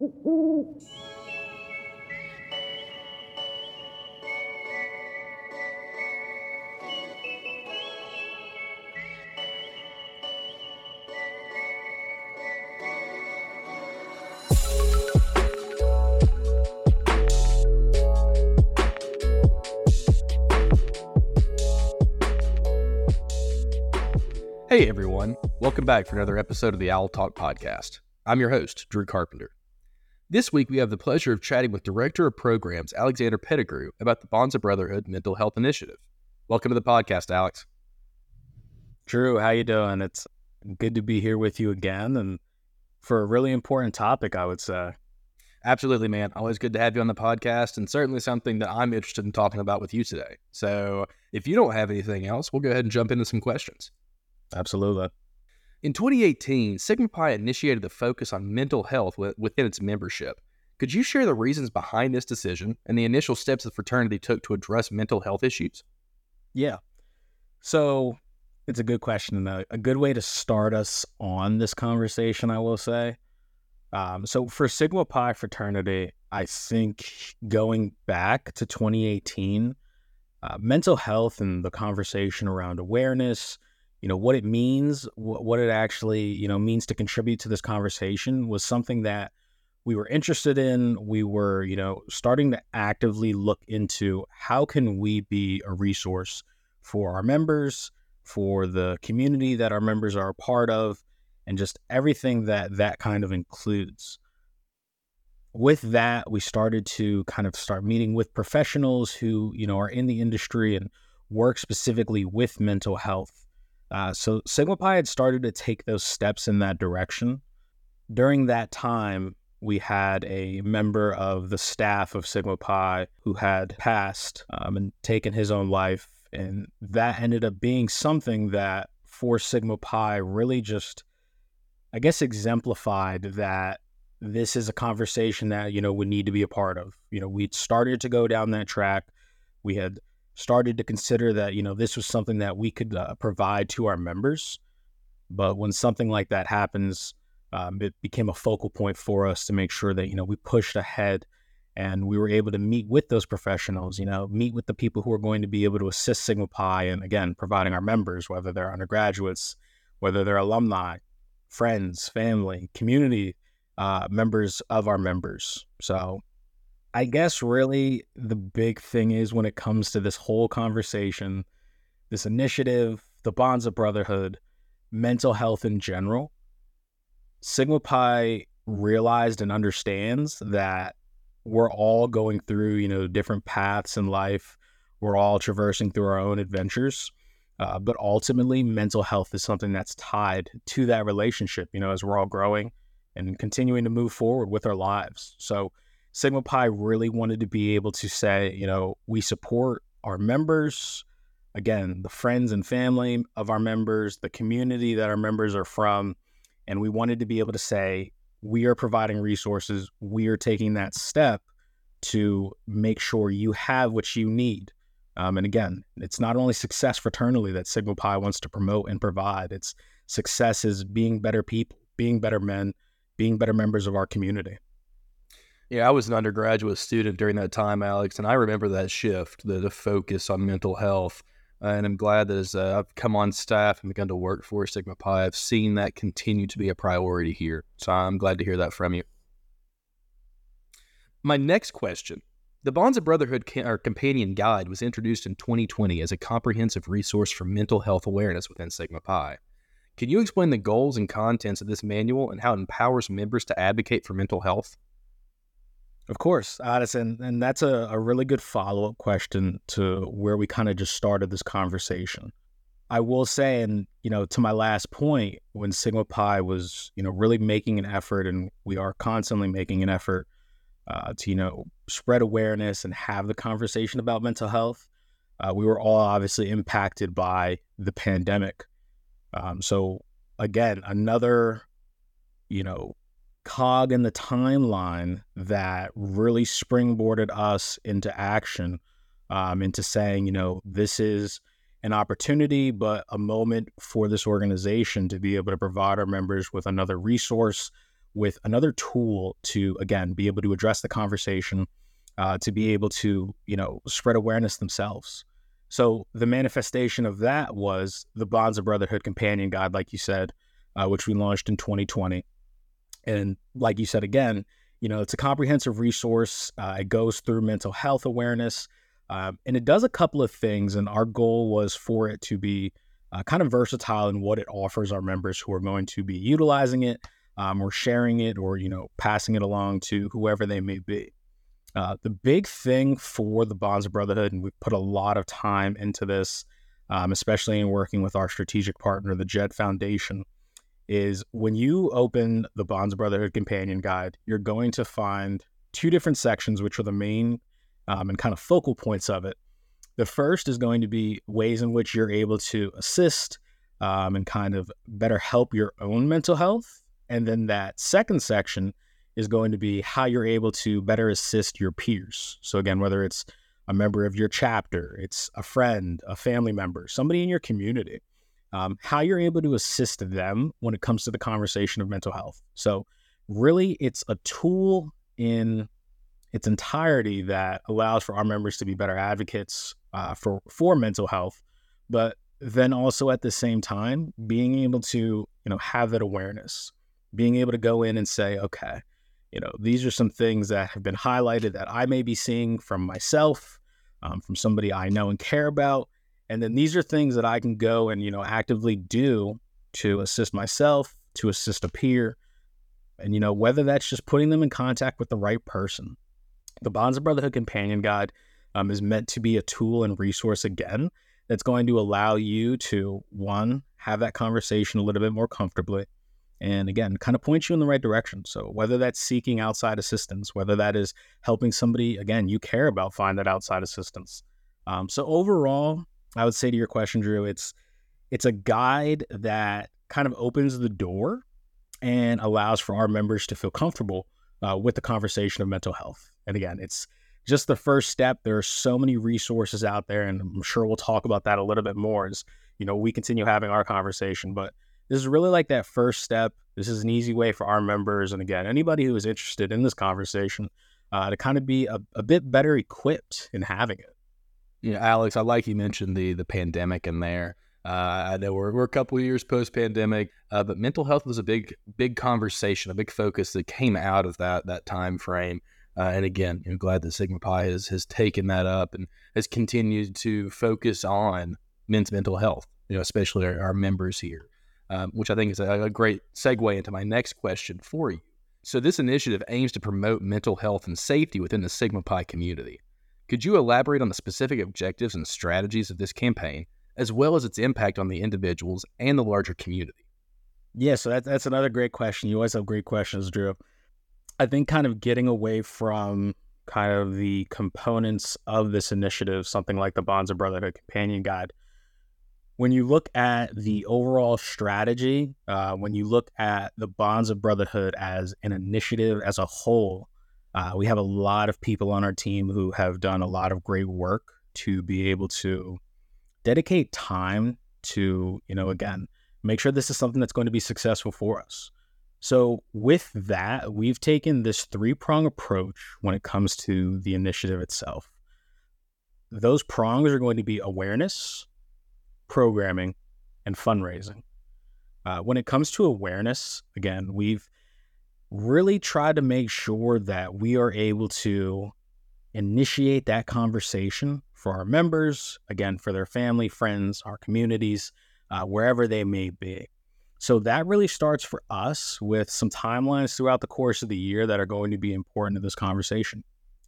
Hey everyone, welcome back for another episode of the Owl Talk podcast. I'm your host, Drew Carpenter. This week we have the pleasure of chatting with Director of Programs Alexander Pettigrew about the Bonds of Brotherhood Mental Health Initiative. Welcome to the podcast, Alex. Drew, how you doing? It's good to be here with you again and for a really important topic, I would say. Absolutely, man. Always good to have you on the podcast, and certainly something that I'm interested in talking about with you today. So, if you don't have anything else, we'll go ahead and jump into some questions. Absolutely. In 2018, Sigma Pi initiated the focus on mental health within its membership. Could you share the reasons behind this decision and the initial steps the fraternity took to address mental health issues? Yeah. So it's a good question and a, good way to start us on this conversation, I will say. Um, so for Sigma Pi fraternity, I think going back to 2018, uh, mental health and the conversation around awareness, you know what it means what it actually you know means to contribute to this conversation was something that we were interested in. We were you know starting to actively look into how can we be a resource for our members for the community that our members are a part of and just everything that that kind of includes. With that we started to kind of start meeting with professionals who you know are in the industry and work specifically with mental health uh, so Sigma Pi had started to take those steps in that direction. During that time, we had a member of the staff of Sigma Pi who had passed um, and taken his own life. And that ended up being something that for Sigma Pi really just, I guess, exemplified that this is a conversation that, you know, would need to be a part of. You know, we'd started to go down that track. We had started to consider that you know this was something that we could uh, provide to our members. But when something like that happens um, it became a focal point for us to make sure that you know we pushed ahead and we were able to meet with those professionals you know meet with the people who are going to be able to assist sigma pi and again providing our members whether they're undergraduates whether they're alumni friends family community uh, members of our members. So I guess really the big thing is when it comes to this whole conversation, this initiative, the bonds of brotherhood, mental health in general, Sigma Pi realized and understands that we're all going through, you know, different paths in life. We're all traversing through our own adventures. Uh, but ultimately, mental health is something that's tied to that relationship, you know, as we're all growing and continuing to move forward with our lives. So, Sigma Pi really wanted to be able to say, you know, we support our members, again, the friends and family of our members, the community that our members are from. And we wanted to be able to say, we are providing resources, we are taking that step to make sure you have what you need. Um, and again, it's not only success fraternally that Sigma Pi wants to promote and provide, it's success is being better people, being better men, being better members of our community. Yeah, I was an undergraduate student during that time, Alex, and I remember that shift, the, the focus on mental health. Uh, and I'm glad that as uh, I've come on staff and begun to work for Sigma Pi, I've seen that continue to be a priority here. So I'm glad to hear that from you. My next question The Bonds of Brotherhood our Companion Guide was introduced in 2020 as a comprehensive resource for mental health awareness within Sigma Pi. Can you explain the goals and contents of this manual and how it empowers members to advocate for mental health? Of course, Addison. And that's a, a really good follow up question to where we kind of just started this conversation. I will say, and you know, to my last point, when Sigma Pi was, you know, really making an effort, and we are constantly making an effort uh, to, you know, spread awareness and have the conversation about mental health, uh, we were all obviously impacted by the pandemic. Um, so again, another, you know, cog in the timeline that really springboarded us into action, um, into saying, you know, this is an opportunity, but a moment for this organization to be able to provide our members with another resource, with another tool to again be able to address the conversation, uh, to be able to you know spread awareness themselves. So the manifestation of that was the Bonds of Brotherhood Companion Guide, like you said, uh, which we launched in 2020. And like you said again, you know, it's a comprehensive resource. Uh, it goes through mental health awareness, um, and it does a couple of things. And our goal was for it to be uh, kind of versatile in what it offers our members who are going to be utilizing it, um, or sharing it, or you know, passing it along to whoever they may be. Uh, the big thing for the Bonds of Brotherhood, and we've put a lot of time into this, um, especially in working with our strategic partner, the Jed Foundation, is when you open the Bonds Brotherhood Companion Guide, you're going to find two different sections, which are the main um, and kind of focal points of it. The first is going to be ways in which you're able to assist um, and kind of better help your own mental health. And then that second section is going to be how you're able to better assist your peers. So, again, whether it's a member of your chapter, it's a friend, a family member, somebody in your community, um, how you're able to assist them when it comes to the conversation of mental health. So, really, it's a tool in its entirety that allows for our members to be better advocates uh, for for mental health, but then also at the same time being able to you know have that awareness, being able to go in and say, okay, you know, these are some things that have been highlighted that I may be seeing from myself, um, from somebody I know and care about. And then these are things that I can go and, you know, actively do to assist myself, to assist a peer. And, you know, whether that's just putting them in contact with the right person. The Bonds of Brotherhood Companion Guide um, is meant to be a tool and resource again that's going to allow you to, one, have that conversation a little bit more comfortably and again kind of point you in the right direction so whether that's seeking outside assistance whether that is helping somebody again you care about find that outside assistance um, so overall i would say to your question drew it's it's a guide that kind of opens the door and allows for our members to feel comfortable uh, with the conversation of mental health and again it's just the first step there are so many resources out there and i'm sure we'll talk about that a little bit more as you know we continue having our conversation but this is really like that first step. This is an easy way for our members, and again, anybody who is interested in this conversation, uh, to kind of be a, a bit better equipped in having it. Yeah, Alex, I like you mentioned the the pandemic in there. Uh, I know we're, we're a couple of years post pandemic, uh, but mental health was a big big conversation, a big focus that came out of that that time frame. Uh, and again, I'm glad that Sigma Pi has has taken that up and has continued to focus on men's mental health. You know, especially our, our members here um, which I think is a, a great segue into my next question for you. So, this initiative aims to promote mental health and safety within the Sigma Pi community. Could you elaborate on the specific objectives and strategies of this campaign, as well as its impact on the individuals and the larger community? Yeah, so that, that's another great question. You always have great questions, Drew. I think kind of getting away from kind of the components of this initiative, something like the Bonds of Brotherhood Companion Guide, when you look at the overall strategy, uh, when you look at the Bonds of Brotherhood as an initiative as a whole, uh, we have a lot of people on our team who have done a lot of great work to be able to dedicate time to, you know, again, make sure this is something that's going to be successful for us. So, with that, we've taken this three prong approach when it comes to the initiative itself. Those prongs are going to be awareness, programming, and fundraising. Uh, when it comes to awareness, again, we've really try to make sure that we are able to initiate that conversation for our members, again, for their family, friends, our communities, uh, wherever they may be. So that really starts for us with some timelines throughout the course of the year that are going to be important to this conversation.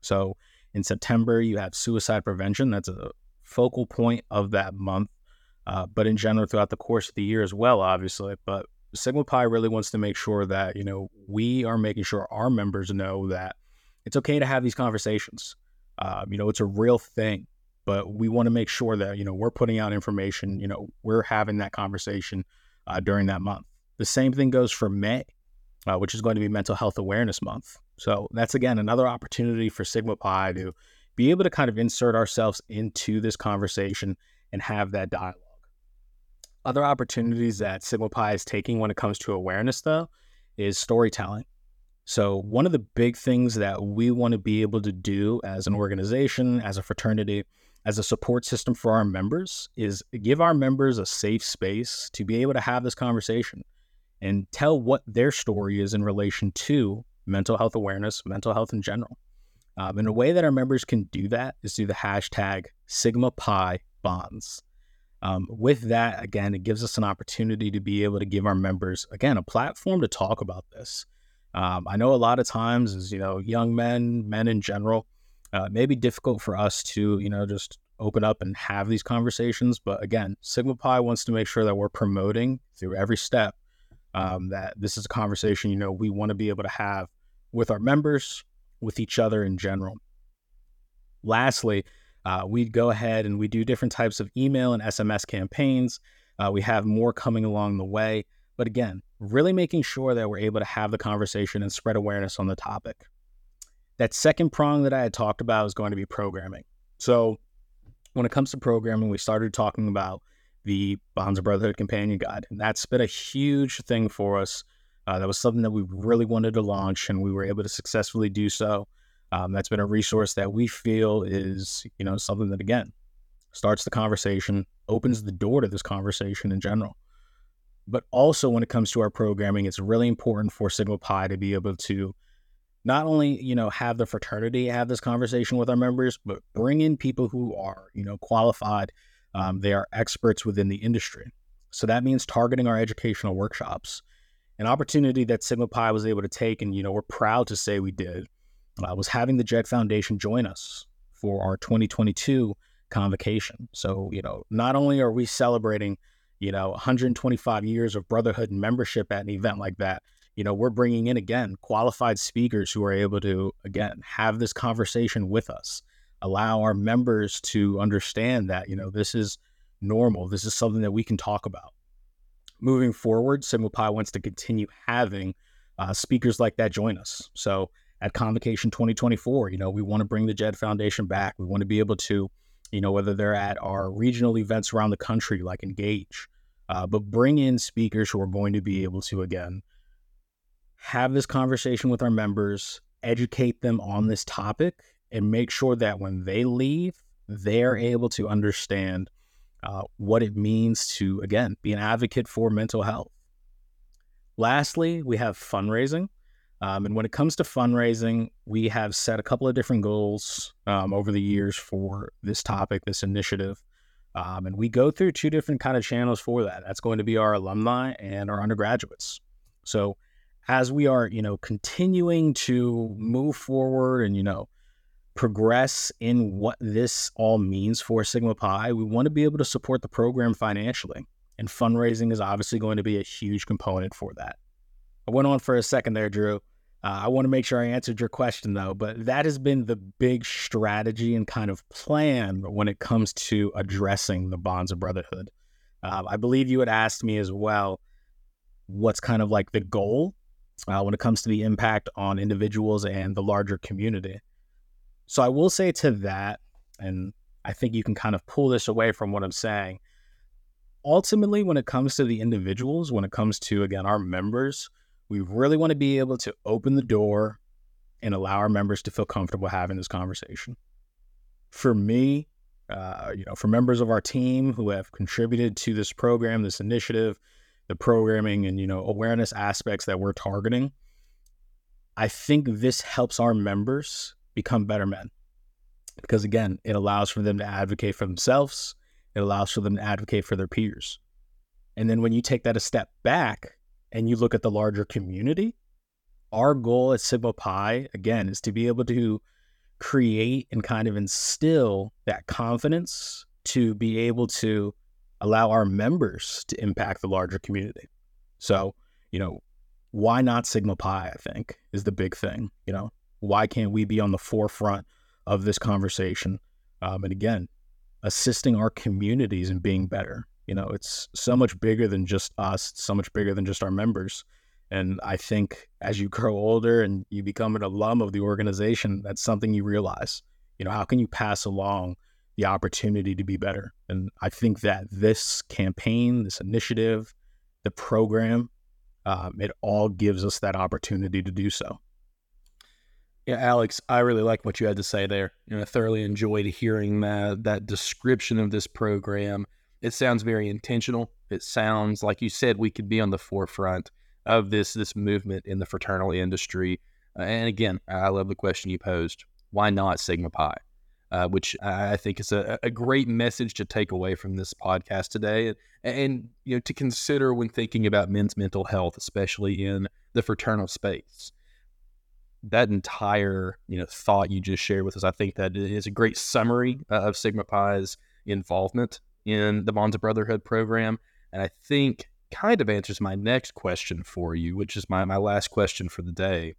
So in September, you have suicide prevention. That's a focal point of that month uh, but in general throughout the course of the year as well, obviously. But Sigma Pi really wants to make sure that you know we are making sure our members know that it's okay to have these conversations. Um, you know, it's a real thing, but we want to make sure that you know we're putting out information. You know, we're having that conversation uh, during that month. The same thing goes for May, uh, which is going to be Mental Health Awareness Month. So that's again another opportunity for Sigma Pi to be able to kind of insert ourselves into this conversation and have that dialogue. Other opportunities that Sigma Pi is taking when it comes to awareness, though, is storytelling. So, one of the big things that we want to be able to do as an organization, as a fraternity, as a support system for our members is give our members a safe space to be able to have this conversation and tell what their story is in relation to mental health awareness, mental health in general. Um, and a way that our members can do that is through the hashtag Sigma Pi Bonds. Um, with that, again, it gives us an opportunity to be able to give our members, again, a platform to talk about this. Um, I know a lot of times, as you know, young men, men in general, uh, may be difficult for us to, you know, just open up and have these conversations. But again, Sigma Pi wants to make sure that we're promoting through every step um, that this is a conversation, you know, we want to be able to have with our members, with each other in general. Lastly, uh, we go ahead and we do different types of email and SMS campaigns. Uh, we have more coming along the way. But again, really making sure that we're able to have the conversation and spread awareness on the topic. That second prong that I had talked about is going to be programming. So, when it comes to programming, we started talking about the Bonds of Brotherhood Companion Guide, and that's been a huge thing for us. Uh, that was something that we really wanted to launch, and we were able to successfully do so. Um, that's been a resource that we feel is, you know, something that again starts the conversation, opens the door to this conversation in general. But also, when it comes to our programming, it's really important for Sigma Pi to be able to not only you know have the fraternity have this conversation with our members, but bring in people who are you know qualified. Um, they are experts within the industry. So that means targeting our educational workshops. An opportunity that Sigma Pi was able to take, and you know we're proud to say we did, uh, was having the Jed Foundation join us for our 2022 convocation. So you know not only are we celebrating you know 125 years of brotherhood and membership at an event like that you know we're bringing in again qualified speakers who are able to again have this conversation with us allow our members to understand that you know this is normal. This is something that we can talk about. Moving forward Sigma Pi wants to continue having uh, speakers like that join us. So at convocation 2024 you know we want to bring the Jed foundation back we want to be able to you know whether they're at our regional events around the country like engage uh, but bring in speakers who are going to be able to again have this conversation with our members, educate them on this topic, and make sure that when they leave, they're able to understand uh, what it means to, again, be an advocate for mental health. Lastly, we have fundraising. Um, and when it comes to fundraising, we have set a couple of different goals um, over the years for this topic, this initiative. Um, and we go through two different kind of channels for that. That's going to be our alumni and our undergraduates. So as we are, you know, continuing to move forward and, you know, progress in what this all means for Sigma Pi, we want to be able to support the program financially. And fundraising is obviously going to be a huge component for that. I went on for a second there, Drew. Uh, I want to make sure I answered your question though, but that has been the big strategy and kind of plan when it comes to addressing the bonds of brotherhood. Uh, I believe you had asked me as well what's kind of like the goal uh, when it comes to the impact on individuals and the larger community. So I will say to that, and I think you can kind of pull this away from what I'm saying. Ultimately, when it comes to the individuals, when it comes to, again, our members, we really want to be able to open the door and allow our members to feel comfortable having this conversation. For me, uh, you know, for members of our team who have contributed to this program, this initiative, the programming and you know awareness aspects that we're targeting i think this helps our members become better men because again it allows for them to advocate for themselves it allows for them to advocate for their peers and then when you take that a step back and you look at the larger community our goal at sigma pi again is to be able to create and kind of instill that confidence to be able to allow our members to impact the larger community. So, you know, why not Sigma Pi? I think is the big thing. You know, why can't we be on the forefront of this conversation? Um, and again, assisting our communities and being better. You know, it's so much bigger than just us, so much bigger than just our members. And I think as you grow older and you become an alum of the organization, that's something you realize. You know, how can you pass along the opportunity to be better. And I think that this campaign, this initiative, the program um, it all gives us that opportunity to do so. Yeah, Alex, I really like what you had to say there. You know, I thoroughly enjoyed hearing that that description of this program. It sounds very intentional. It sounds like you said we could be on the forefront of this this movement in the fraternal industry. Uh, and again, I love the question you posed. Why not Sigma Pi? Uh, which I think is a, a, great message to take away from this podcast today, and, and you know to consider when thinking about men's mental health, especially in the fraternal space. That entire you know thought you just shared with us, I think that is a great summary uh, of Sigma Pi's involvement in the Bonds of Brotherhood program, and I think kind of answers my next question for you, which is my, my last question for the day.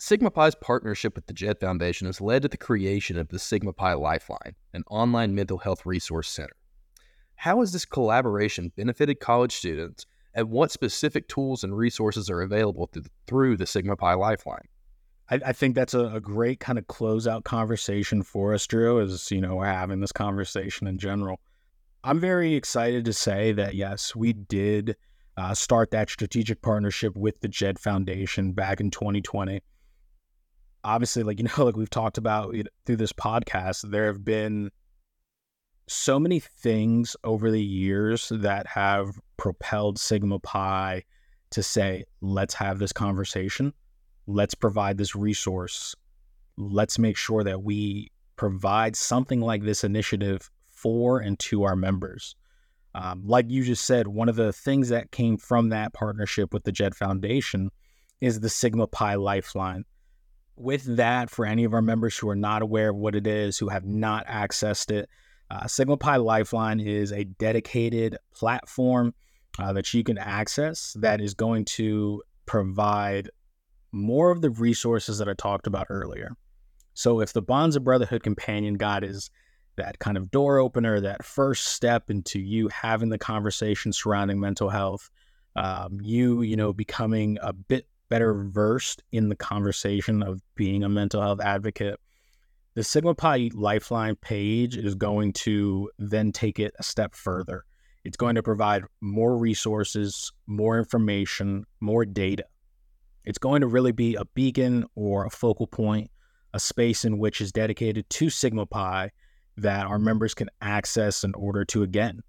Sigma Pi's partnership with the JED Foundation has led to the creation of the Sigma Pi Lifeline, an online mental health resource center. How has this collaboration benefited college students, and what specific tools and resources are available through the, through the Sigma Pi Lifeline? I, I think that's a, a, great kind of closeout conversation for us, Drew, as you know, we're having this conversation in general. I'm very excited to say that yes, we did uh, start that strategic partnership with the JED Foundation back in 2020 obviously, like, you know, like we've talked about through this podcast, there have been so many things over the years that have propelled Sigma Pi to say, let's have this conversation. Let's provide this resource. Let's make sure that we provide something like this initiative for and to our members. Um, like you just said, one of the things that came from that partnership with the JED Foundation is the Sigma Pi Lifeline with that, for any of our members who are not aware of what it is, who have not accessed it, uh, Sigma Pi Lifeline is a dedicated platform uh, that you can access that is going to provide more of the resources that I talked about earlier. So, if the Bonds of Brotherhood Companion Guide is that kind of door opener, that first step into you having the conversation surrounding mental health, um, you, you know, becoming a bit better versed in the conversation of being a mental health advocate, the Sigma Pi Lifeline page is going to then take it a step further. It's going to provide more resources, more information, more data. It's going to really be a beacon or a focal point, a space in which is dedicated to Sigma Pi that our members can access in order to, again,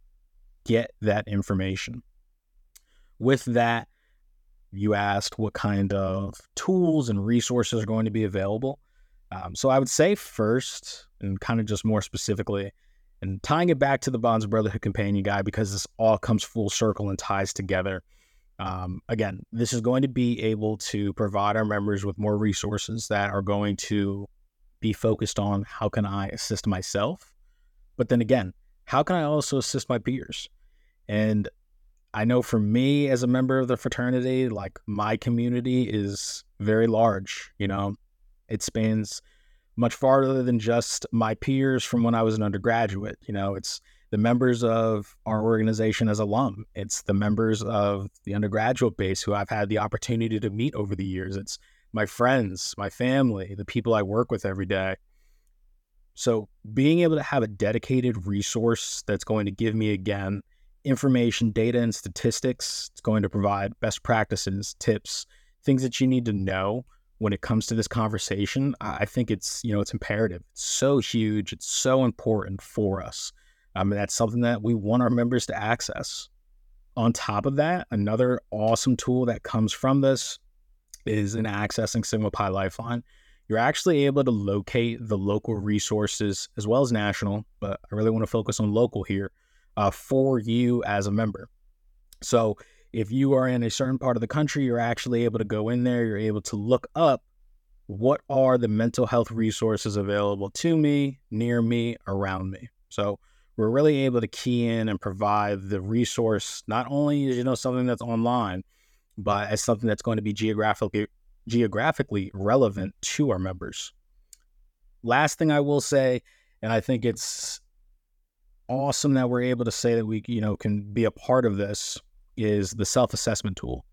get that information. With that, you asked what kind of tools and resources are going to be available. Um, so I would say first, and kind of just more specifically, and tying it back to the Bonds Brotherhood Companion Guide because this all comes full circle and ties together. Um, again, this is going to be able to provide our members with more resources that are going to be focused on how can I assist myself, but then again, how can I also assist my peers? And I know for me as a member of the fraternity, like my community is very large. You know, it spans much farther than just my peers from when I was an undergraduate. You know, it's the members of our organization as alum. It's the members of the undergraduate base who I've had the opportunity to meet over the years. It's my friends, my family, the people I work with every day. So being able to have a dedicated resource that's going to give me again information, data, and statistics. It's going to provide best practices, tips, things that you need to know when it comes to this conversation. I think it's you know it's imperative. It's so huge. It's so important for us. I mean, that's something that we want our members to access. On top of that, another awesome tool that comes from this is in accessing Sigma Lifeline. You're actually able to locate the local resources as well as national, but I really want to focus on local here uh, for you as a member. So if you are in a certain part of the country, you're actually able to go in there, you're able to look up what are the mental health resources available to me, near me, around me. So we're really able to key in and provide the resource not only you know something that's online, but as something that's going to be geographically geographically relevant to our members. Last thing I will say, and I think it's awesome that we're able to say that we, you know, can be a part of this is the self-assessment tool.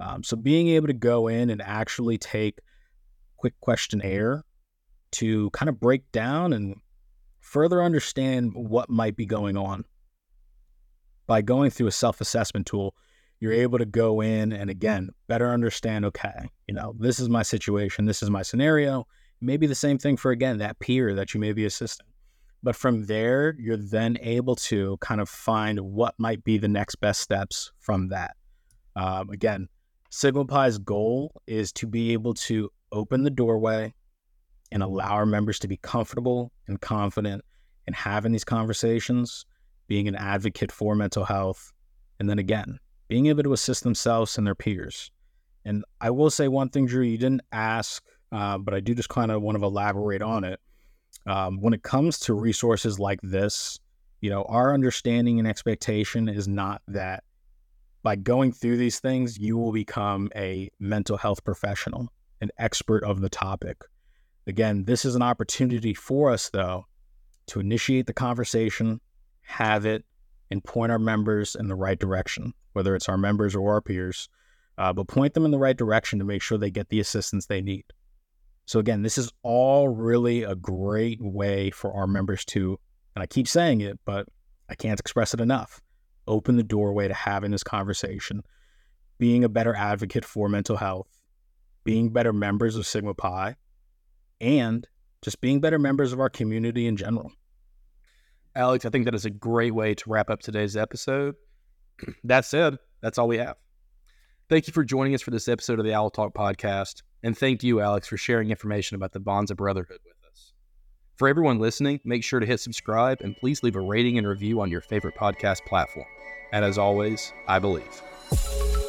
Um, so being able to go in and actually take quick questionnaire to kind of break down and further understand what might be going on. By going through a self-assessment tool, you're able to go in and again better understand okay you know this is my situation this is my scenario maybe the same thing for again that peer that you may be assisting. But from there you're then able to kind of find what might be the next best steps from that. Um, again sigma pi's goal is to be able to open the doorway and allow our members to be comfortable and confident in having these conversations being an advocate for mental health and then again being able to assist themselves and their peers. And I will say one thing, Drew, you didn't ask, uh, but I do just kind of want to elaborate on it. Um, when it comes to resources like this, you know, our understanding and expectation is not that by going through these things, you will become a mental health professional, an expert of the topic. Again, this is an opportunity for us, though, to initiate the conversation, have it, and point our members in the right direction whether it's our members or our peers, uh, but point them in the right direction to make sure they get the assistance they need. So, again, this is all really a great way for our members to, and I keep saying it, but I can't express it enough, open the doorway to having this conversation, being a better advocate for mental health, being better members of Sigma Pi, and just being better members of our community in general. Alex, I think that is a great way to wrap up today's episode that said, that's all we have. Thank you for joining us for this episode of the Owl Talk podcast. And thank you, Alex, for sharing information about the bonds of brotherhood with us. For everyone listening, make sure to hit subscribe and please leave a rating and review on your favorite podcast platform. And as always, I believe.